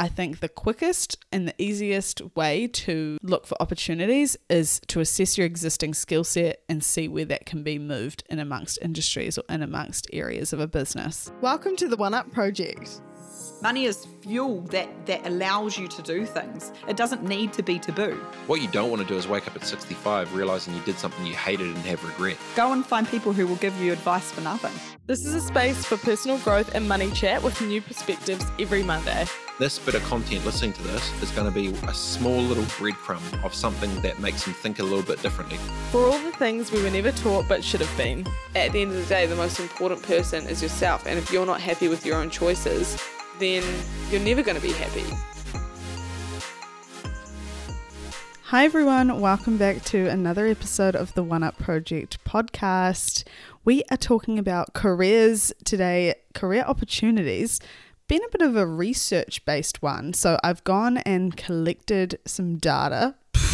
I think the quickest and the easiest way to look for opportunities is to assess your existing skill set and see where that can be moved in amongst industries or in amongst areas of a business. Welcome to the One Up Project. Money is fuel that, that allows you to do things. It doesn't need to be taboo. What you don't want to do is wake up at 65 realizing you did something you hated and have regret. Go and find people who will give you advice for nothing. This is a space for personal growth and money chat with new perspectives every Monday. This bit of content listening to this is going to be a small little breadcrumb of something that makes them think a little bit differently. For all the things we were never taught but should have been. At the end of the day, the most important person is yourself, and if you're not happy with your own choices, then you're never going to be happy. Hi, everyone. Welcome back to another episode of the One Up Project podcast. We are talking about careers today, career opportunities. Been a bit of a research based one. So I've gone and collected some data.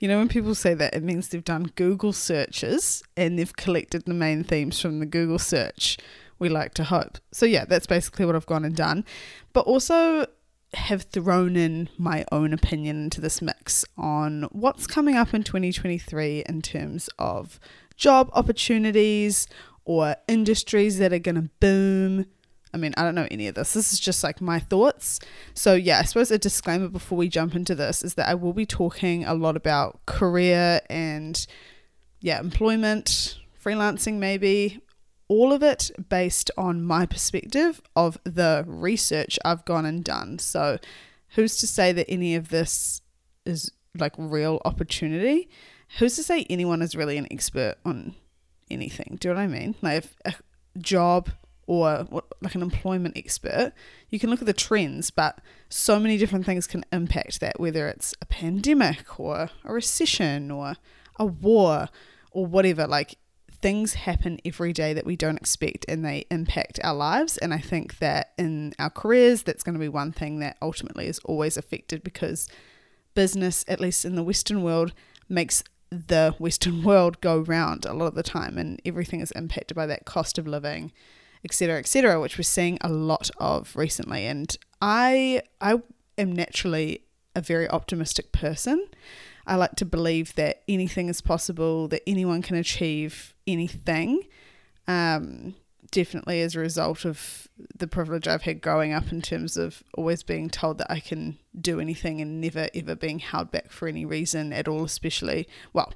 You know, when people say that, it means they've done Google searches and they've collected the main themes from the Google search we like to hope. So, yeah, that's basically what I've gone and done. But also have thrown in my own opinion into this mix on what's coming up in 2023 in terms of job opportunities or industries that are going to boom. I mean, I don't know any of this. This is just like my thoughts. So, yeah, I suppose a disclaimer before we jump into this is that I will be talking a lot about career and, yeah, employment, freelancing, maybe, all of it based on my perspective of the research I've gone and done. So, who's to say that any of this is like real opportunity? Who's to say anyone is really an expert on anything? Do you know what I mean? Like, if a job or like an employment expert, you can look at the trends, but so many different things can impact that, whether it's a pandemic or a recession or a war or whatever. Like, things happen every day that we don't expect and they impact our lives. And I think that in our careers, that's going to be one thing that ultimately is always affected because business, at least in the Western world, makes the Western world go round a lot of the time, and everything is impacted by that cost of living, etc., etc., which we're seeing a lot of recently. And I, I am naturally a very optimistic person. I like to believe that anything is possible, that anyone can achieve anything. Um, definitely as a result of the privilege I've had growing up in terms of always being told that I can do anything and never ever being held back for any reason at all, especially, well,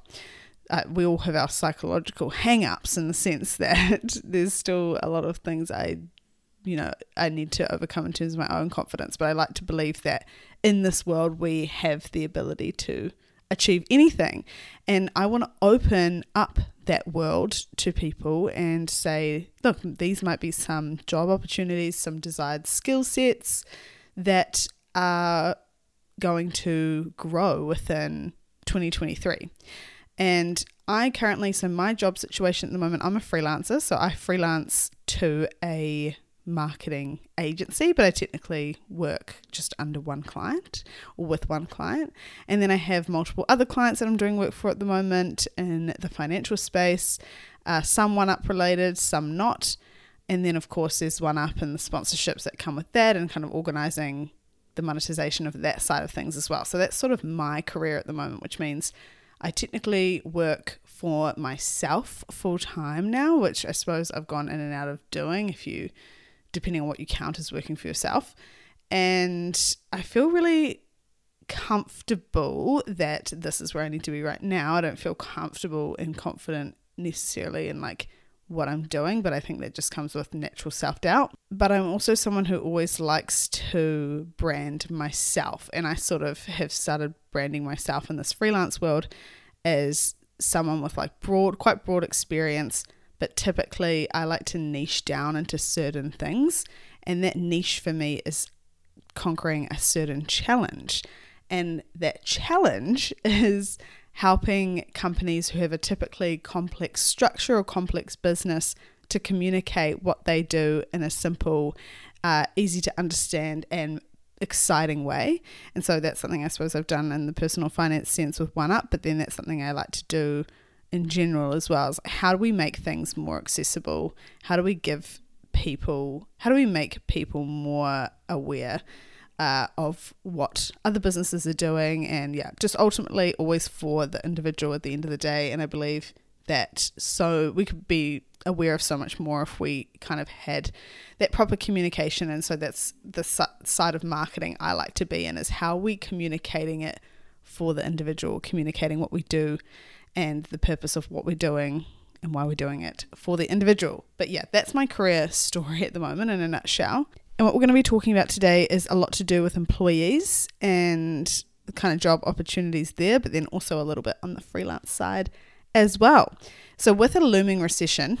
uh, we all have our psychological hang ups in the sense that there's still a lot of things I, you know, I need to overcome in terms of my own confidence. But I like to believe that in this world we have the ability to achieve anything. And I want to open up that world to people and say, look, these might be some job opportunities, some desired skill sets that are going to grow within 2023. And I currently, so my job situation at the moment, I'm a freelancer. So I freelance to a marketing agency, but I technically work just under one client or with one client. And then I have multiple other clients that I'm doing work for at the moment in the financial space, uh, some one up related, some not. And then, of course, there's one up and the sponsorships that come with that and kind of organizing the monetization of that side of things as well. So that's sort of my career at the moment, which means I technically work for myself full time now, which I suppose I've gone in and out of doing if you depending on what you count as working for yourself. And I feel really comfortable that this is where I need to be right now. I don't feel comfortable and confident necessarily in like what I'm doing, but I think that just comes with natural self doubt. But I'm also someone who always likes to brand myself, and I sort of have started branding myself in this freelance world as someone with like broad, quite broad experience, but typically I like to niche down into certain things, and that niche for me is conquering a certain challenge. And that challenge is helping companies who have a typically complex structure or complex business to communicate what they do in a simple, uh, easy to understand, and exciting way. And so that's something I suppose I've done in the personal finance sense with One Up, but then that's something I like to do in general as well as how do we make things more accessible? How do we give people, how do we make people more aware uh, of what other businesses are doing, and yeah, just ultimately always for the individual at the end of the day. And I believe that so we could be aware of so much more if we kind of had that proper communication. And so that's the side of marketing I like to be in is how we communicating it for the individual, communicating what we do and the purpose of what we're doing and why we're doing it for the individual. But yeah, that's my career story at the moment in a nutshell. And what we're going to be talking about today is a lot to do with employees and the kind of job opportunities there, but then also a little bit on the freelance side as well. So, with a looming recession,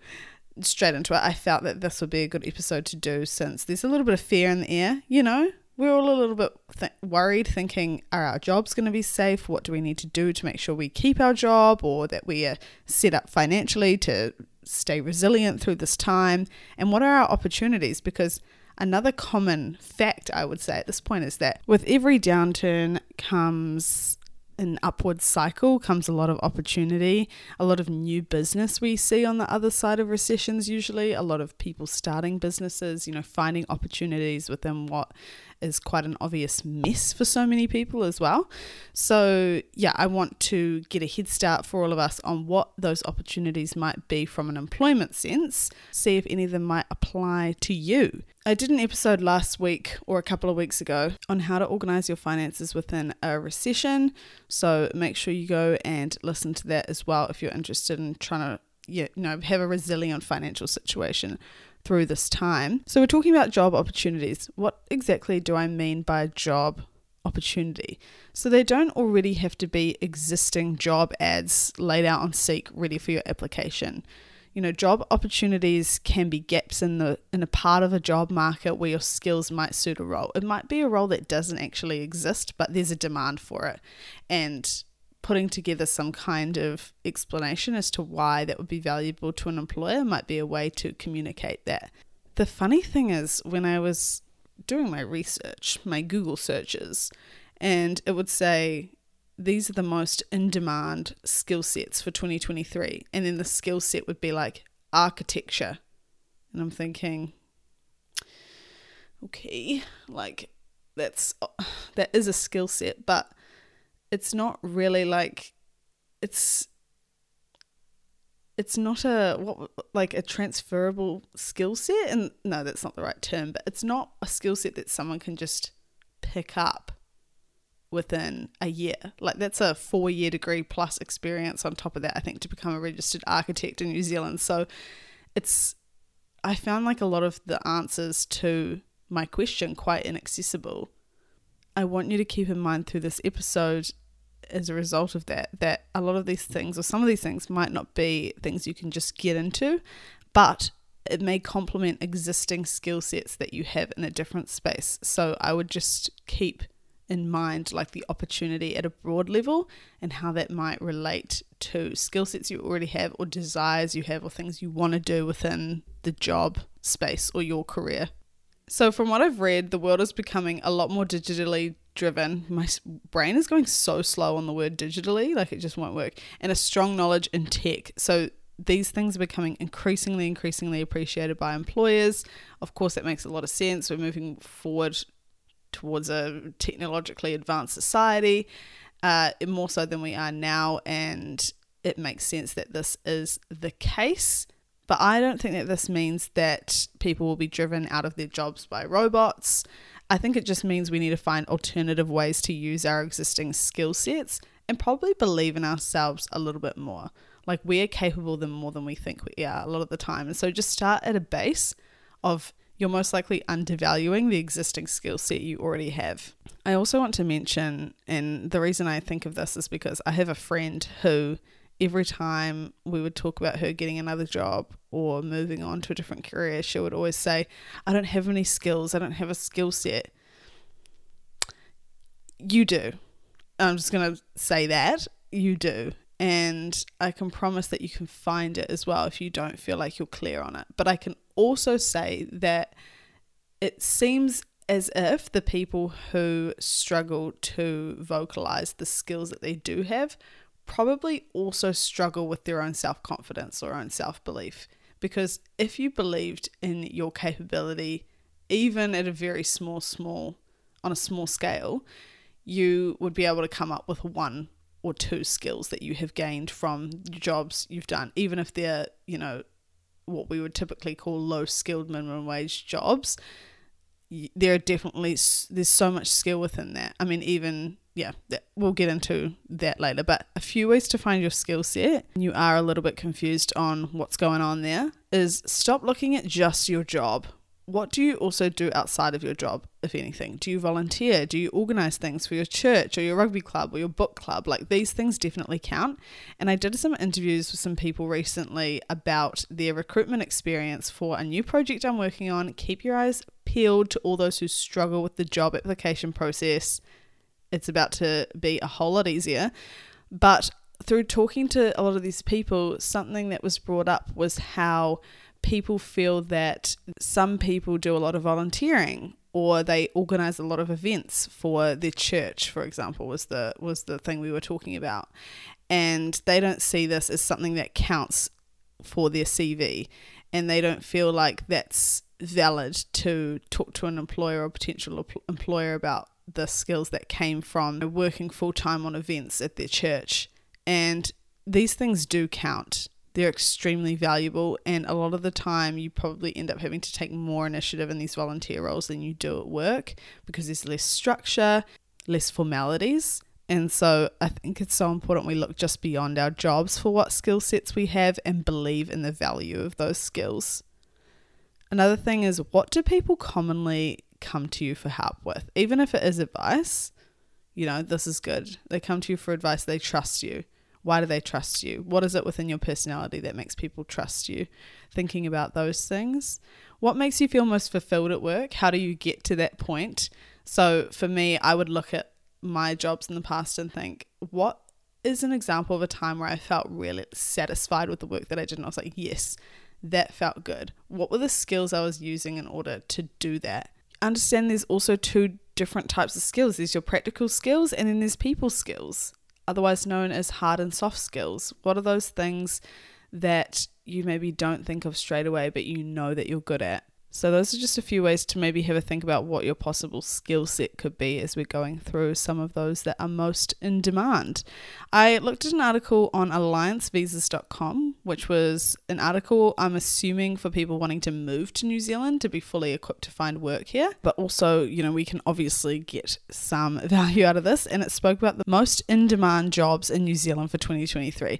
straight into it, I felt that this would be a good episode to do since there's a little bit of fear in the air, you know? We're all a little bit th- worried, thinking, are our jobs going to be safe? What do we need to do to make sure we keep our job or that we are set up financially to stay resilient through this time? And what are our opportunities? Because another common fact I would say at this point is that with every downturn comes an upward cycle comes a lot of opportunity, a lot of new business we see on the other side of recessions, usually, a lot of people starting businesses, you know, finding opportunities within what is quite an obvious mess for so many people as well. So, yeah, I want to get a head start for all of us on what those opportunities might be from an employment sense, see if any of them might apply to you. I did an episode last week or a couple of weeks ago on how to organize your finances within a recession. So, make sure you go and listen to that as well if you're interested in trying to you know, have a resilient financial situation through this time. So, we're talking about job opportunities. What exactly do I mean by job opportunity? So, they don't already have to be existing job ads laid out on Seek ready for your application. You know, job opportunities can be gaps in the in a part of a job market where your skills might suit a role. It might be a role that doesn't actually exist, but there's a demand for it. And putting together some kind of explanation as to why that would be valuable to an employer might be a way to communicate that. The funny thing is, when I was doing my research, my Google searches, and it would say, these are the most in demand skill sets for 2023. And then the skill set would be like architecture. And I'm thinking, okay, like that's that is a skill set, but it's not really like it's it's not a what like a transferable skill set and no that's not the right term but it's not a skill set that someone can just pick up within a year. Like that's a 4 year degree plus experience on top of that I think to become a registered architect in New Zealand. So it's I found like a lot of the answers to my question quite inaccessible. I want you to keep in mind through this episode as a result of that that a lot of these things or some of these things might not be things you can just get into but it may complement existing skill sets that you have in a different space. So i would just keep in mind like the opportunity at a broad level and how that might relate to skill sets you already have or desires you have or things you want to do within the job space or your career. So, from what I've read, the world is becoming a lot more digitally driven. My brain is going so slow on the word digitally, like it just won't work. And a strong knowledge in tech. So, these things are becoming increasingly, increasingly appreciated by employers. Of course, that makes a lot of sense. We're moving forward towards a technologically advanced society, uh, more so than we are now. And it makes sense that this is the case. But I don't think that this means that people will be driven out of their jobs by robots. I think it just means we need to find alternative ways to use our existing skill sets and probably believe in ourselves a little bit more. Like we are capable than more than we think we are a lot of the time. And so just start at a base of you're most likely undervaluing the existing skill set you already have. I also want to mention, and the reason I think of this is because I have a friend who every time we would talk about her getting another job or moving on to a different career, she would always say, I don't have any skills, I don't have a skill set. You do. I'm just going to say that. You do. And I can promise that you can find it as well if you don't feel like you're clear on it. But I can also say that it seems as if the people who struggle to vocalize the skills that they do have probably also struggle with their own self confidence or own self belief. Because if you believed in your capability, even at a very small, small on a small scale, you would be able to come up with one or two skills that you have gained from jobs you've done, even if they're, you know, what we would typically call low skilled minimum wage jobs. There are definitely, there's so much skill within that. I mean, even, yeah, we'll get into that later, but a few ways to find your skill set. And you are a little bit confused on what's going on there is stop looking at just your job what do you also do outside of your job, if anything? Do you volunteer? Do you organize things for your church or your rugby club or your book club? Like these things definitely count. And I did some interviews with some people recently about their recruitment experience for a new project I'm working on. Keep your eyes peeled to all those who struggle with the job application process. It's about to be a whole lot easier. But through talking to a lot of these people, something that was brought up was how people feel that some people do a lot of volunteering or they organize a lot of events for their church for example was the was the thing we were talking about and they don't see this as something that counts for their CV and they don't feel like that's valid to talk to an employer or potential employer about the skills that came from working full time on events at their church and these things do count they're extremely valuable, and a lot of the time, you probably end up having to take more initiative in these volunteer roles than you do at work because there's less structure, less formalities. And so I think it's so important we look just beyond our jobs for what skill sets we have and believe in the value of those skills. Another thing is what do people commonly come to you for help with? Even if it is advice, you know, this is good. They come to you for advice, they trust you. Why do they trust you? What is it within your personality that makes people trust you? Thinking about those things. What makes you feel most fulfilled at work? How do you get to that point? So for me, I would look at my jobs in the past and think, what is an example of a time where I felt really satisfied with the work that I did? And I was like, yes, that felt good. What were the skills I was using in order to do that? Understand there's also two different types of skills there's your practical skills, and then there's people skills otherwise known as hard and soft skills. What are those things that you maybe don't think of straight away, but you know that you're good at? So, those are just a few ways to maybe have a think about what your possible skill set could be as we're going through some of those that are most in demand. I looked at an article on alliancevisas.com, which was an article I'm assuming for people wanting to move to New Zealand to be fully equipped to find work here. But also, you know, we can obviously get some value out of this. And it spoke about the most in demand jobs in New Zealand for 2023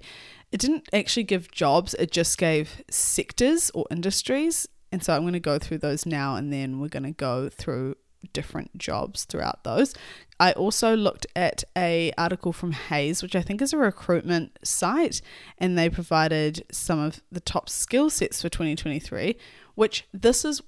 it didn't actually give jobs, it just gave sectors or industries. And so I'm going to go through those now and then we're going to go through different jobs throughout those. I also looked at a article from Hays, which I think is a recruitment site, and they provided some of the top skill sets for 2023, which this is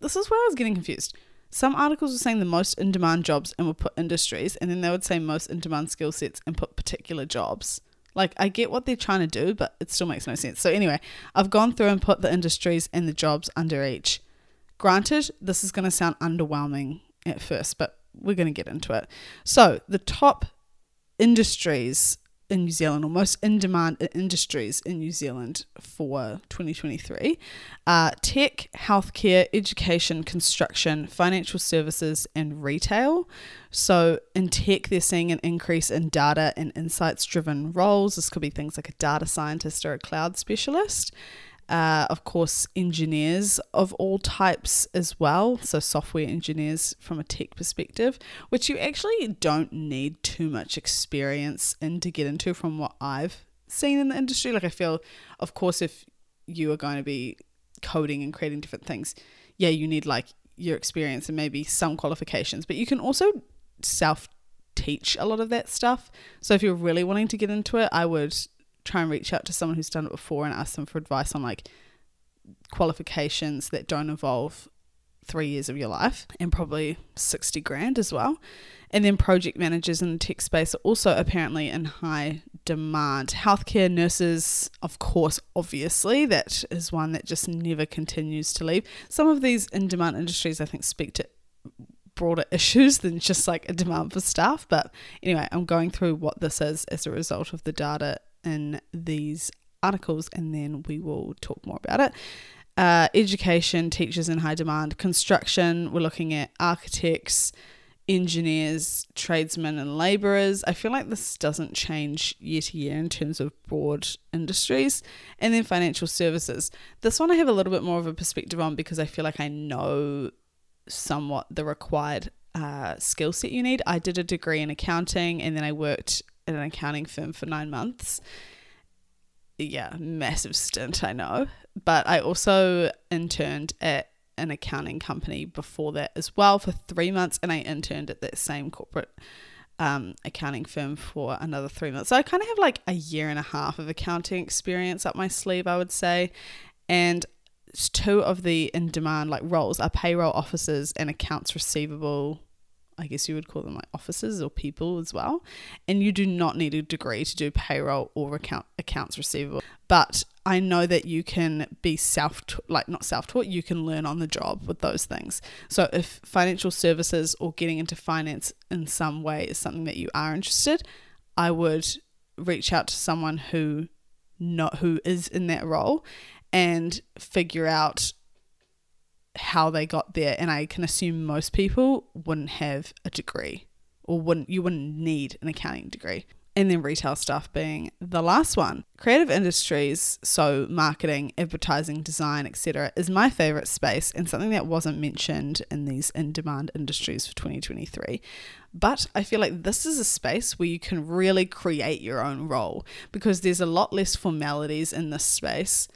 this is where I was getting confused. Some articles were saying the most in demand jobs and would put industries, and then they would say most in demand skill sets and put particular jobs. Like, I get what they're trying to do, but it still makes no sense. So, anyway, I've gone through and put the industries and the jobs under each. Granted, this is going to sound underwhelming at first, but we're going to get into it. So, the top industries in New Zealand, or most in demand uh, industries in New Zealand for 2023 are tech, healthcare, education, construction, financial services, and retail. So, in tech, they're seeing an increase in data and insights driven roles. This could be things like a data scientist or a cloud specialist uh, of course, engineers of all types as well. So, software engineers from a tech perspective, which you actually don't need too much experience in to get into from what I've seen in the industry. Like, I feel, of course, if you are going to be coding and creating different things, yeah, you need like your experience and maybe some qualifications, but you can also self teach a lot of that stuff. So, if you're really wanting to get into it, I would try and reach out to someone who's done it before and ask them for advice on like qualifications that don't involve three years of your life and probably 60 grand as well. And then project managers in the tech space are also apparently in high demand. Healthcare nurses, of course, obviously, that is one that just never continues to leave. Some of these in demand industries, I think, speak to broader issues than just like a demand for staff. But anyway, I'm going through what this is as a result of the data in these articles and then we will talk more about it. Uh, education, teachers in high demand, construction, we're looking at architects, engineers, tradesmen, and labourers. I feel like this doesn't change year to year in terms of broad industries. And then financial services. This one I have a little bit more of a perspective on because I feel like I know somewhat the required uh, skill set you need. I did a degree in accounting and then I worked an accounting firm for nine months. Yeah, massive stint, I know. But I also interned at an accounting company before that as well for three months, and I interned at that same corporate um, accounting firm for another three months. So I kind of have like a year and a half of accounting experience up my sleeve, I would say. And two of the in demand like roles are payroll officers and accounts receivable I guess you would call them like officers or people as well. And you do not need a degree to do payroll or account accounts receivable. But I know that you can be self like not self taught, you can learn on the job with those things. So if financial services or getting into finance in some way is something that you are interested, I would reach out to someone who not who is in that role and figure out how they got there and I can assume most people wouldn't have a degree or wouldn't you wouldn't need an accounting degree. And then retail stuff being the last one. Creative industries, so marketing, advertising, design, etc., is my favorite space and something that wasn't mentioned in these in demand industries for 2023. But I feel like this is a space where you can really create your own role because there's a lot less formalities in this space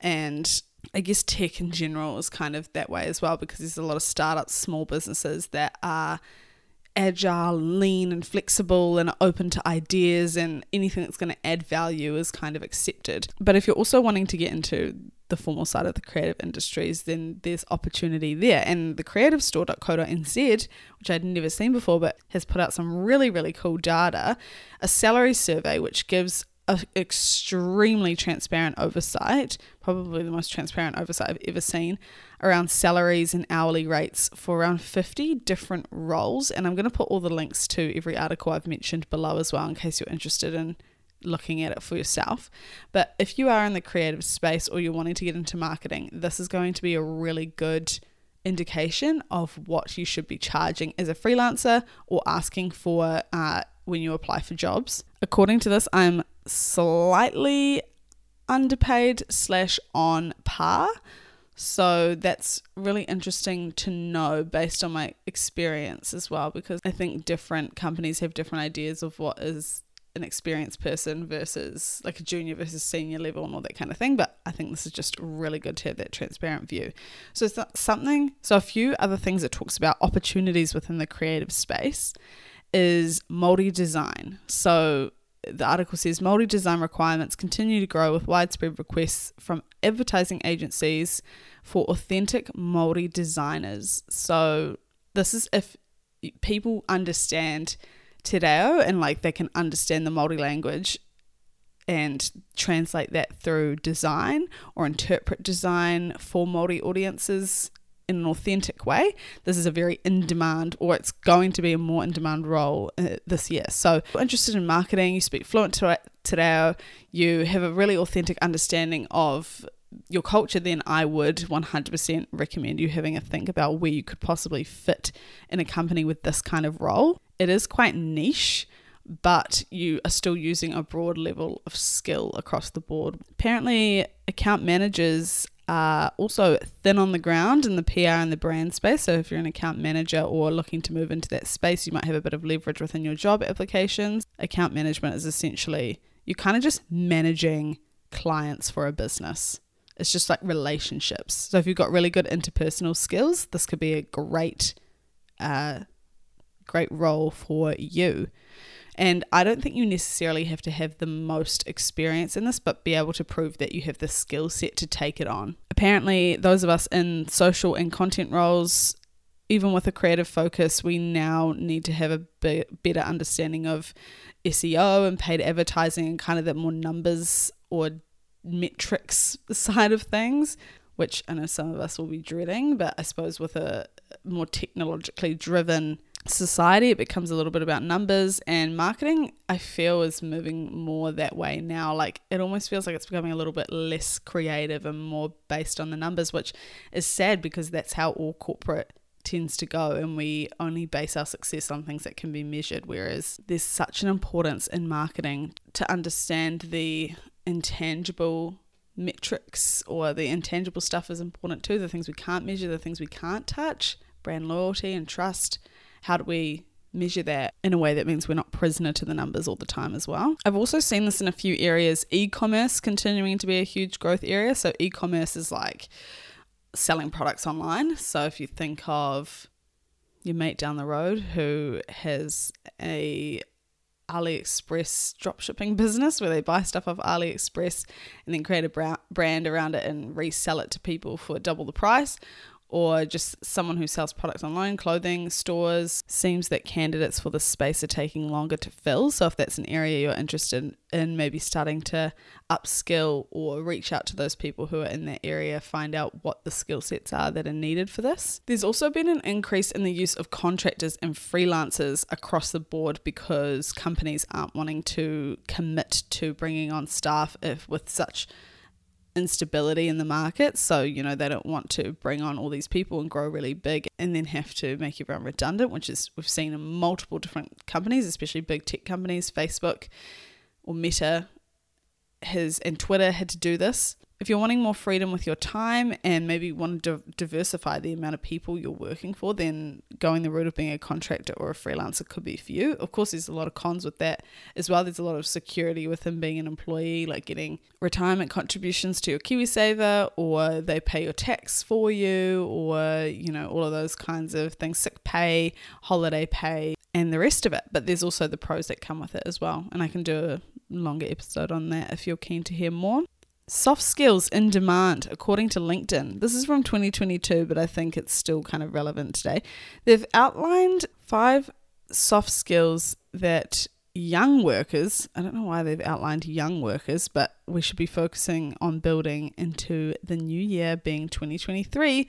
and I guess tech in general is kind of that way as well because there's a lot of startups, small businesses that are agile, lean, and flexible and open to ideas, and anything that's going to add value is kind of accepted. But if you're also wanting to get into the formal side of the creative industries, then there's opportunity there. And the creativestore.co.nz, which I'd never seen before, but has put out some really, really cool data, a salary survey which gives a extremely transparent oversight, probably the most transparent oversight I've ever seen, around salaries and hourly rates for around 50 different roles. And I'm going to put all the links to every article I've mentioned below as well in case you're interested in looking at it for yourself. But if you are in the creative space or you're wanting to get into marketing, this is going to be a really good indication of what you should be charging as a freelancer or asking for uh, when you apply for jobs. According to this, I'm slightly underpaid slash on par. So that's really interesting to know based on my experience as well, because I think different companies have different ideas of what is an experienced person versus like a junior versus senior level and all that kind of thing. But I think this is just really good to have that transparent view. So it's something, so a few other things it talks about opportunities within the creative space is Māori design. So the article says Māori design requirements continue to grow with widespread requests from advertising agencies for authentic Māori designers. So, this is if people understand Te Reo and like they can understand the Māori language and translate that through design or interpret design for Māori audiences in an authentic way. This is a very in demand, or it's going to be a more in demand role uh, this year. So, if you're interested in marketing, you speak fluent Te Reo, you have a really authentic understanding of your culture, then I would 100% recommend you having a think about where you could possibly fit in a company with this kind of role. It is quite niche but you are still using a broad level of skill across the board. Apparently, account managers also thin on the ground in the PR and the brand space. So, if you're an account manager or looking to move into that space, you might have a bit of leverage within your job applications. Account management is essentially you're kind of just managing clients for a business. It's just like relationships. So, if you've got really good interpersonal skills, this could be a great, uh, great role for you. And I don't think you necessarily have to have the most experience in this, but be able to prove that you have the skill set to take it on. Apparently, those of us in social and content roles, even with a creative focus, we now need to have a bit better understanding of SEO and paid advertising and kind of the more numbers or metrics side of things, which I know some of us will be dreading, but I suppose with a more technologically driven society, it becomes a little bit about numbers and marketing. I feel is moving more that way now. Like it almost feels like it's becoming a little bit less creative and more based on the numbers, which is sad because that's how all corporate tends to go and we only base our success on things that can be measured whereas there's such an importance in marketing to understand the intangible metrics or the intangible stuff is important too the things we can't measure the things we can't touch brand loyalty and trust how do we measure that in a way that means we're not prisoner to the numbers all the time as well. I've also seen this in a few areas, e-commerce continuing to be a huge growth area. So e-commerce is like selling products online. So if you think of your mate down the road who has a AliExpress dropshipping business where they buy stuff off AliExpress and then create a brand around it and resell it to people for double the price, or just someone who sells products online, clothing stores, seems that candidates for this space are taking longer to fill. So, if that's an area you're interested in, maybe starting to upskill or reach out to those people who are in that area, find out what the skill sets are that are needed for this. There's also been an increase in the use of contractors and freelancers across the board because companies aren't wanting to commit to bringing on staff if with such instability in the market. So, you know, they don't want to bring on all these people and grow really big and then have to make everyone redundant, which is we've seen in multiple different companies, especially big tech companies, Facebook or Meta has and Twitter had to do this. If you're wanting more freedom with your time and maybe want to diversify the amount of people you're working for, then going the route of being a contractor or a freelancer could be for you. Of course, there's a lot of cons with that as well. There's a lot of security within being an employee, like getting retirement contributions to your KiwiSaver, or they pay your tax for you, or, you know, all of those kinds of things sick pay, holiday pay, and the rest of it. But there's also the pros that come with it as well. And I can do a longer episode on that if you're keen to hear more. Soft skills in demand, according to LinkedIn. This is from 2022, but I think it's still kind of relevant today. They've outlined five soft skills that young workers, I don't know why they've outlined young workers, but we should be focusing on building into the new year being 2023.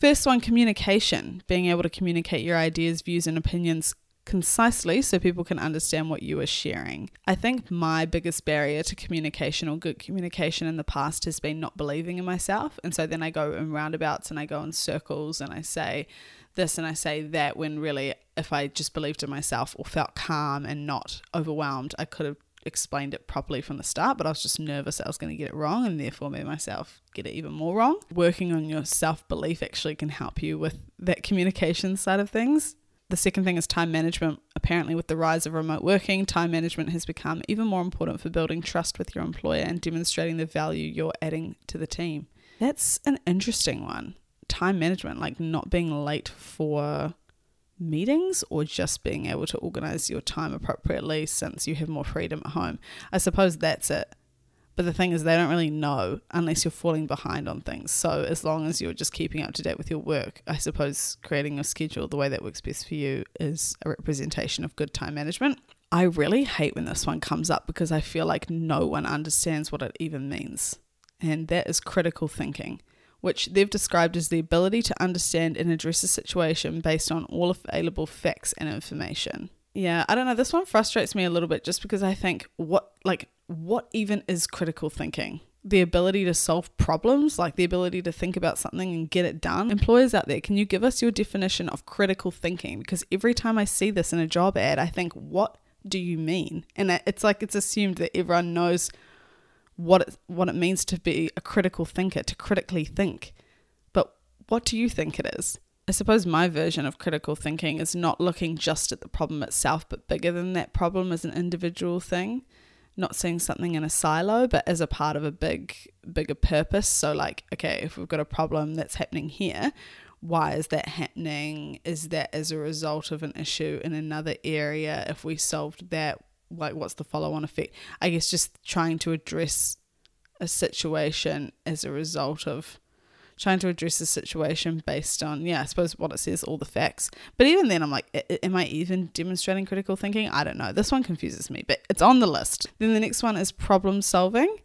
First one, communication, being able to communicate your ideas, views, and opinions concisely so people can understand what you are sharing. I think my biggest barrier to communication or good communication in the past has been not believing in myself. And so then I go in roundabouts and I go in circles and I say this and I say that when really, if I just believed in myself or felt calm and not overwhelmed, I could have explained it properly from the start, but I was just nervous I was going to get it wrong and therefore made myself get it even more wrong. Working on your self belief actually can help you with that communication side of things. The second thing is time management. Apparently, with the rise of remote working, time management has become even more important for building trust with your employer and demonstrating the value you're adding to the team. That's an interesting one. Time management, like not being late for meetings or just being able to organize your time appropriately since you have more freedom at home. I suppose that's it. But the thing is, they don't really know unless you're falling behind on things. So, as long as you're just keeping up to date with your work, I suppose creating your schedule the way that works best for you is a representation of good time management. I really hate when this one comes up because I feel like no one understands what it even means. And that is critical thinking, which they've described as the ability to understand and address a situation based on all available facts and information. Yeah, I don't know. This one frustrates me a little bit just because I think what, like, what even is critical thinking? The ability to solve problems, like the ability to think about something and get it done. Employers out there, can you give us your definition of critical thinking? Because every time I see this in a job ad, I think, what do you mean? And it's like it's assumed that everyone knows what it, what it means to be a critical thinker, to critically think. But what do you think it is? I suppose my version of critical thinking is not looking just at the problem itself, but bigger than that problem as an individual thing. Not seeing something in a silo, but as a part of a big, bigger purpose. So, like, okay, if we've got a problem that's happening here, why is that happening? Is that as a result of an issue in another area? If we solved that, like, what's the follow on effect? I guess just trying to address a situation as a result of trying to address the situation based on, yeah, I suppose what it says, all the facts. But even then, I'm like, am I even demonstrating critical thinking? I don't know. This one confuses me, but it's on the list. Then the next one is problem solving.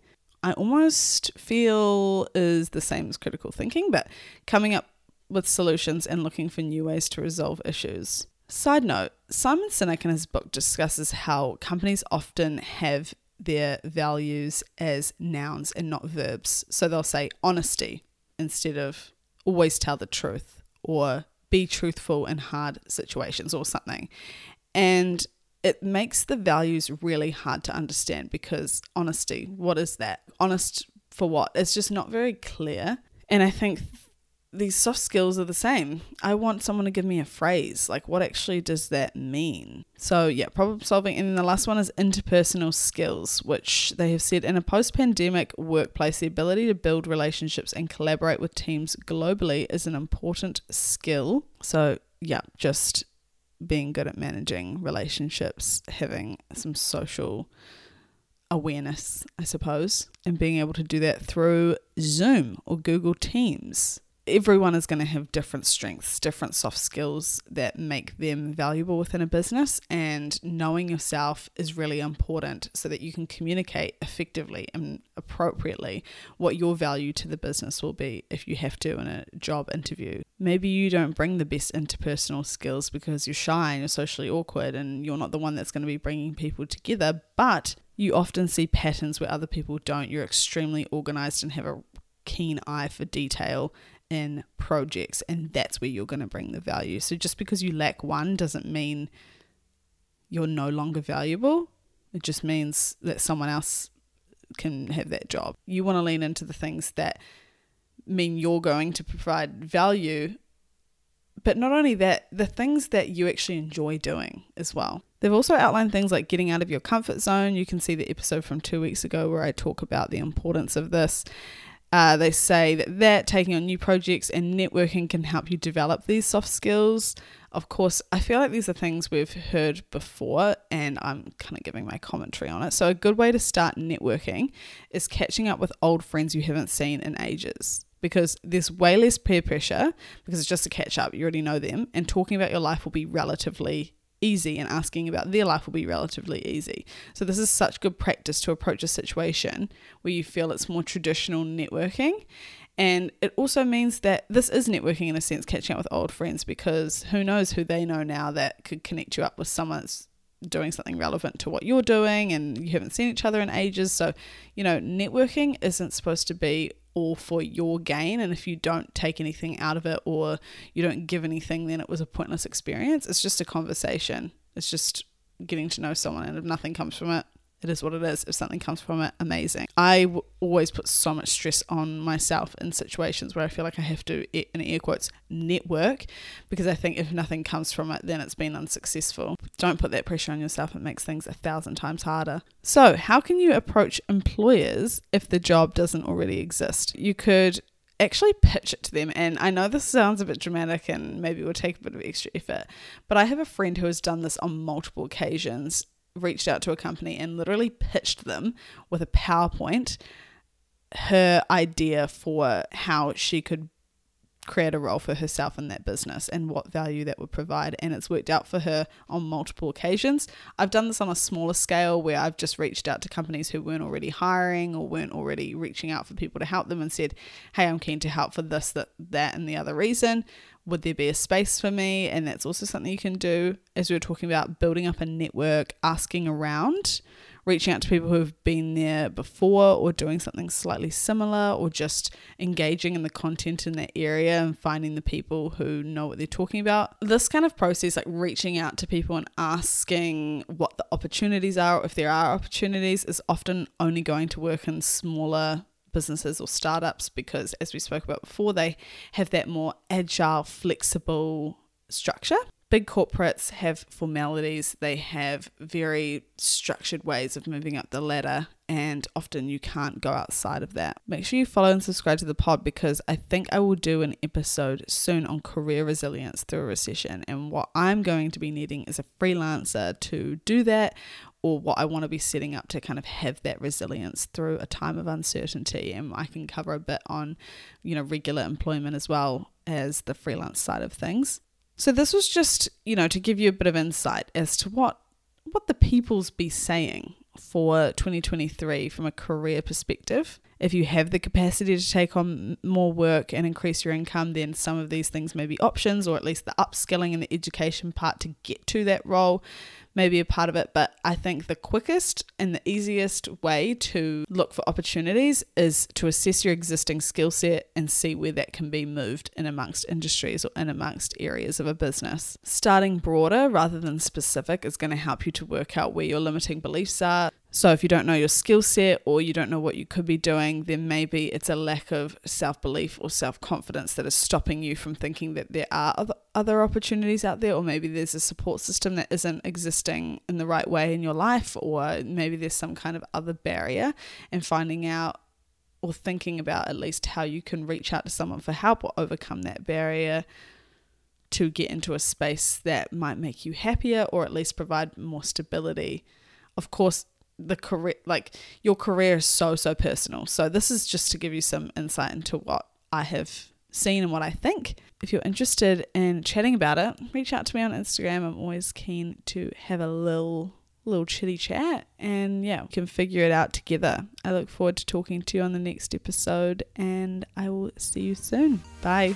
I almost feel is the same as critical thinking, but coming up with solutions and looking for new ways to resolve issues. Side note Simon Sinek in his book discusses how companies often have their values as nouns and not verbs. So they'll say honesty, instead of always tell the truth or be truthful in hard situations or something. And it makes the values really hard to understand because honesty, what is that? Honest for what? It's just not very clear. And I think these soft skills are the same. I want someone to give me a phrase. Like, what actually does that mean? So, yeah, problem solving. And then the last one is interpersonal skills, which they have said in a post pandemic workplace, the ability to build relationships and collaborate with teams globally is an important skill. So, yeah, just being good at managing relationships, having some social awareness, I suppose, and being able to do that through Zoom or Google Teams everyone is going to have different strengths, different soft skills that make them valuable within a business. And knowing yourself is really important so that you can communicate effectively and appropriately what your value to the business will be if you have to in a job interview. Maybe you don't bring the best interpersonal skills because you're shy and you're socially awkward and you're not the one that's going to be bringing people together, but you often see patterns where other people don't. You're extremely organized and have a keen eye for detail in projects, and that's where you're going to bring the value. So just because you lack one doesn't mean you're no longer valuable. It just means that someone else can have that job. You want to lean into the things that mean you're going to provide value, but not only that, the things that you actually enjoy doing as well. They've also outlined things like getting out of your comfort zone. You can see the episode from two weeks ago where I talk about the importance of this. Uh, they say that that taking on new projects and networking can help you develop these soft skills. Of course, I feel like these are things we've heard before, and I'm kind of giving my commentary on it. So, a good way to start networking is catching up with old friends you haven't seen in ages because there's way less peer pressure because it's just a catch up. You already know them, and talking about your life will be relatively easy and asking about their life will be relatively easy. So, this is such good practice to approach a situation where you feel it's more traditional networking. And it also means that this is networking in a sense, catching up with old friends, because who knows who they know now that could connect you up with someone that's doing something relevant to what you're doing and you haven't seen each other in ages. So, you know, networking isn't supposed to be all for your gain. And if you don't take anything out of it or you don't give anything, then it was a pointless experience. It's just a conversation. It's just getting to know someone. And if nothing comes from it, it is what it is. If something comes from it, amazing. I w- always put so much stress on myself in situations where I feel like I have to, in air quotes, network because I think if nothing comes from it, then it's been unsuccessful. Don't put that pressure on yourself. It makes things a thousand times harder. So, how can you approach employers if the job doesn't already exist? You could actually pitch it to them. And I know this sounds a bit dramatic and maybe it will take a bit of extra effort, but I have a friend who has done this on multiple occasions reached out to a company and literally pitched them with a PowerPoint her idea for how she could create a role for herself in that business and what value that would provide. And it's worked out for her on multiple occasions. I've done this on a smaller scale where I've just reached out to companies who weren't already hiring or weren't already reaching out for people to help them and said, Hey, I'm keen to help for this, that, that, and the other reason would there be a space for me? And that's also something you can do as we were talking about building up a network, asking around, reaching out to people who have been there before or doing something slightly similar or just engaging in the content in that area and finding the people who know what they're talking about. This kind of process, like reaching out to people and asking what the opportunities are, if there are opportunities, is often only going to work in smaller businesses or startups because, as we spoke about before, they have that more agile, flexible structure. Big corporates have formalities, they have very structured ways of moving up the ladder, and often you can't go outside of that. Make sure you follow and subscribe to the pod because I think I will do an episode soon on career resilience through a recession. And what I'm going to be needing is a freelancer to do that or what I want to be setting up to kind of have that resilience through a time of uncertainty. And I can cover a bit on, you know, regular employment as well as the freelance side of things. So this was just, you know, to give you a bit of insight as to what what the peoples be saying for 2023 from a career perspective. If you have the capacity to take on more work and increase your income, then some of these things may be options, or at least the upskilling and the education part to get to that role may be a part of it, but I think the quickest and the easiest way to look for opportunities is to assess your existing skill set and see where that can be moved in amongst industries or in amongst areas of a business. Starting broader rather than specific is going to help you to work out where your limiting beliefs are, so, if you don't know your skill set or you don't know what you could be doing, then maybe it's a lack of self belief or self confidence that is stopping you from thinking that there are other, opportunities out there, or maybe there's a support system that isn't existing in the right way in your life, or maybe there's some kind of other barrier, and finding out or thinking about at least how you can reach out to someone for help or overcome that barrier to get into a space that might make you happier or at least provide more stability. Of course, the career like your career is so so personal. So this is just to give you some insight into what i have seen and what i think. If you're interested in chatting about it reach out to me on instagram. I'm always keen to have a little little chitty chat. And yeah we can figure it out together. I look forward to talking to you on the next episode and i will see you soon. Bye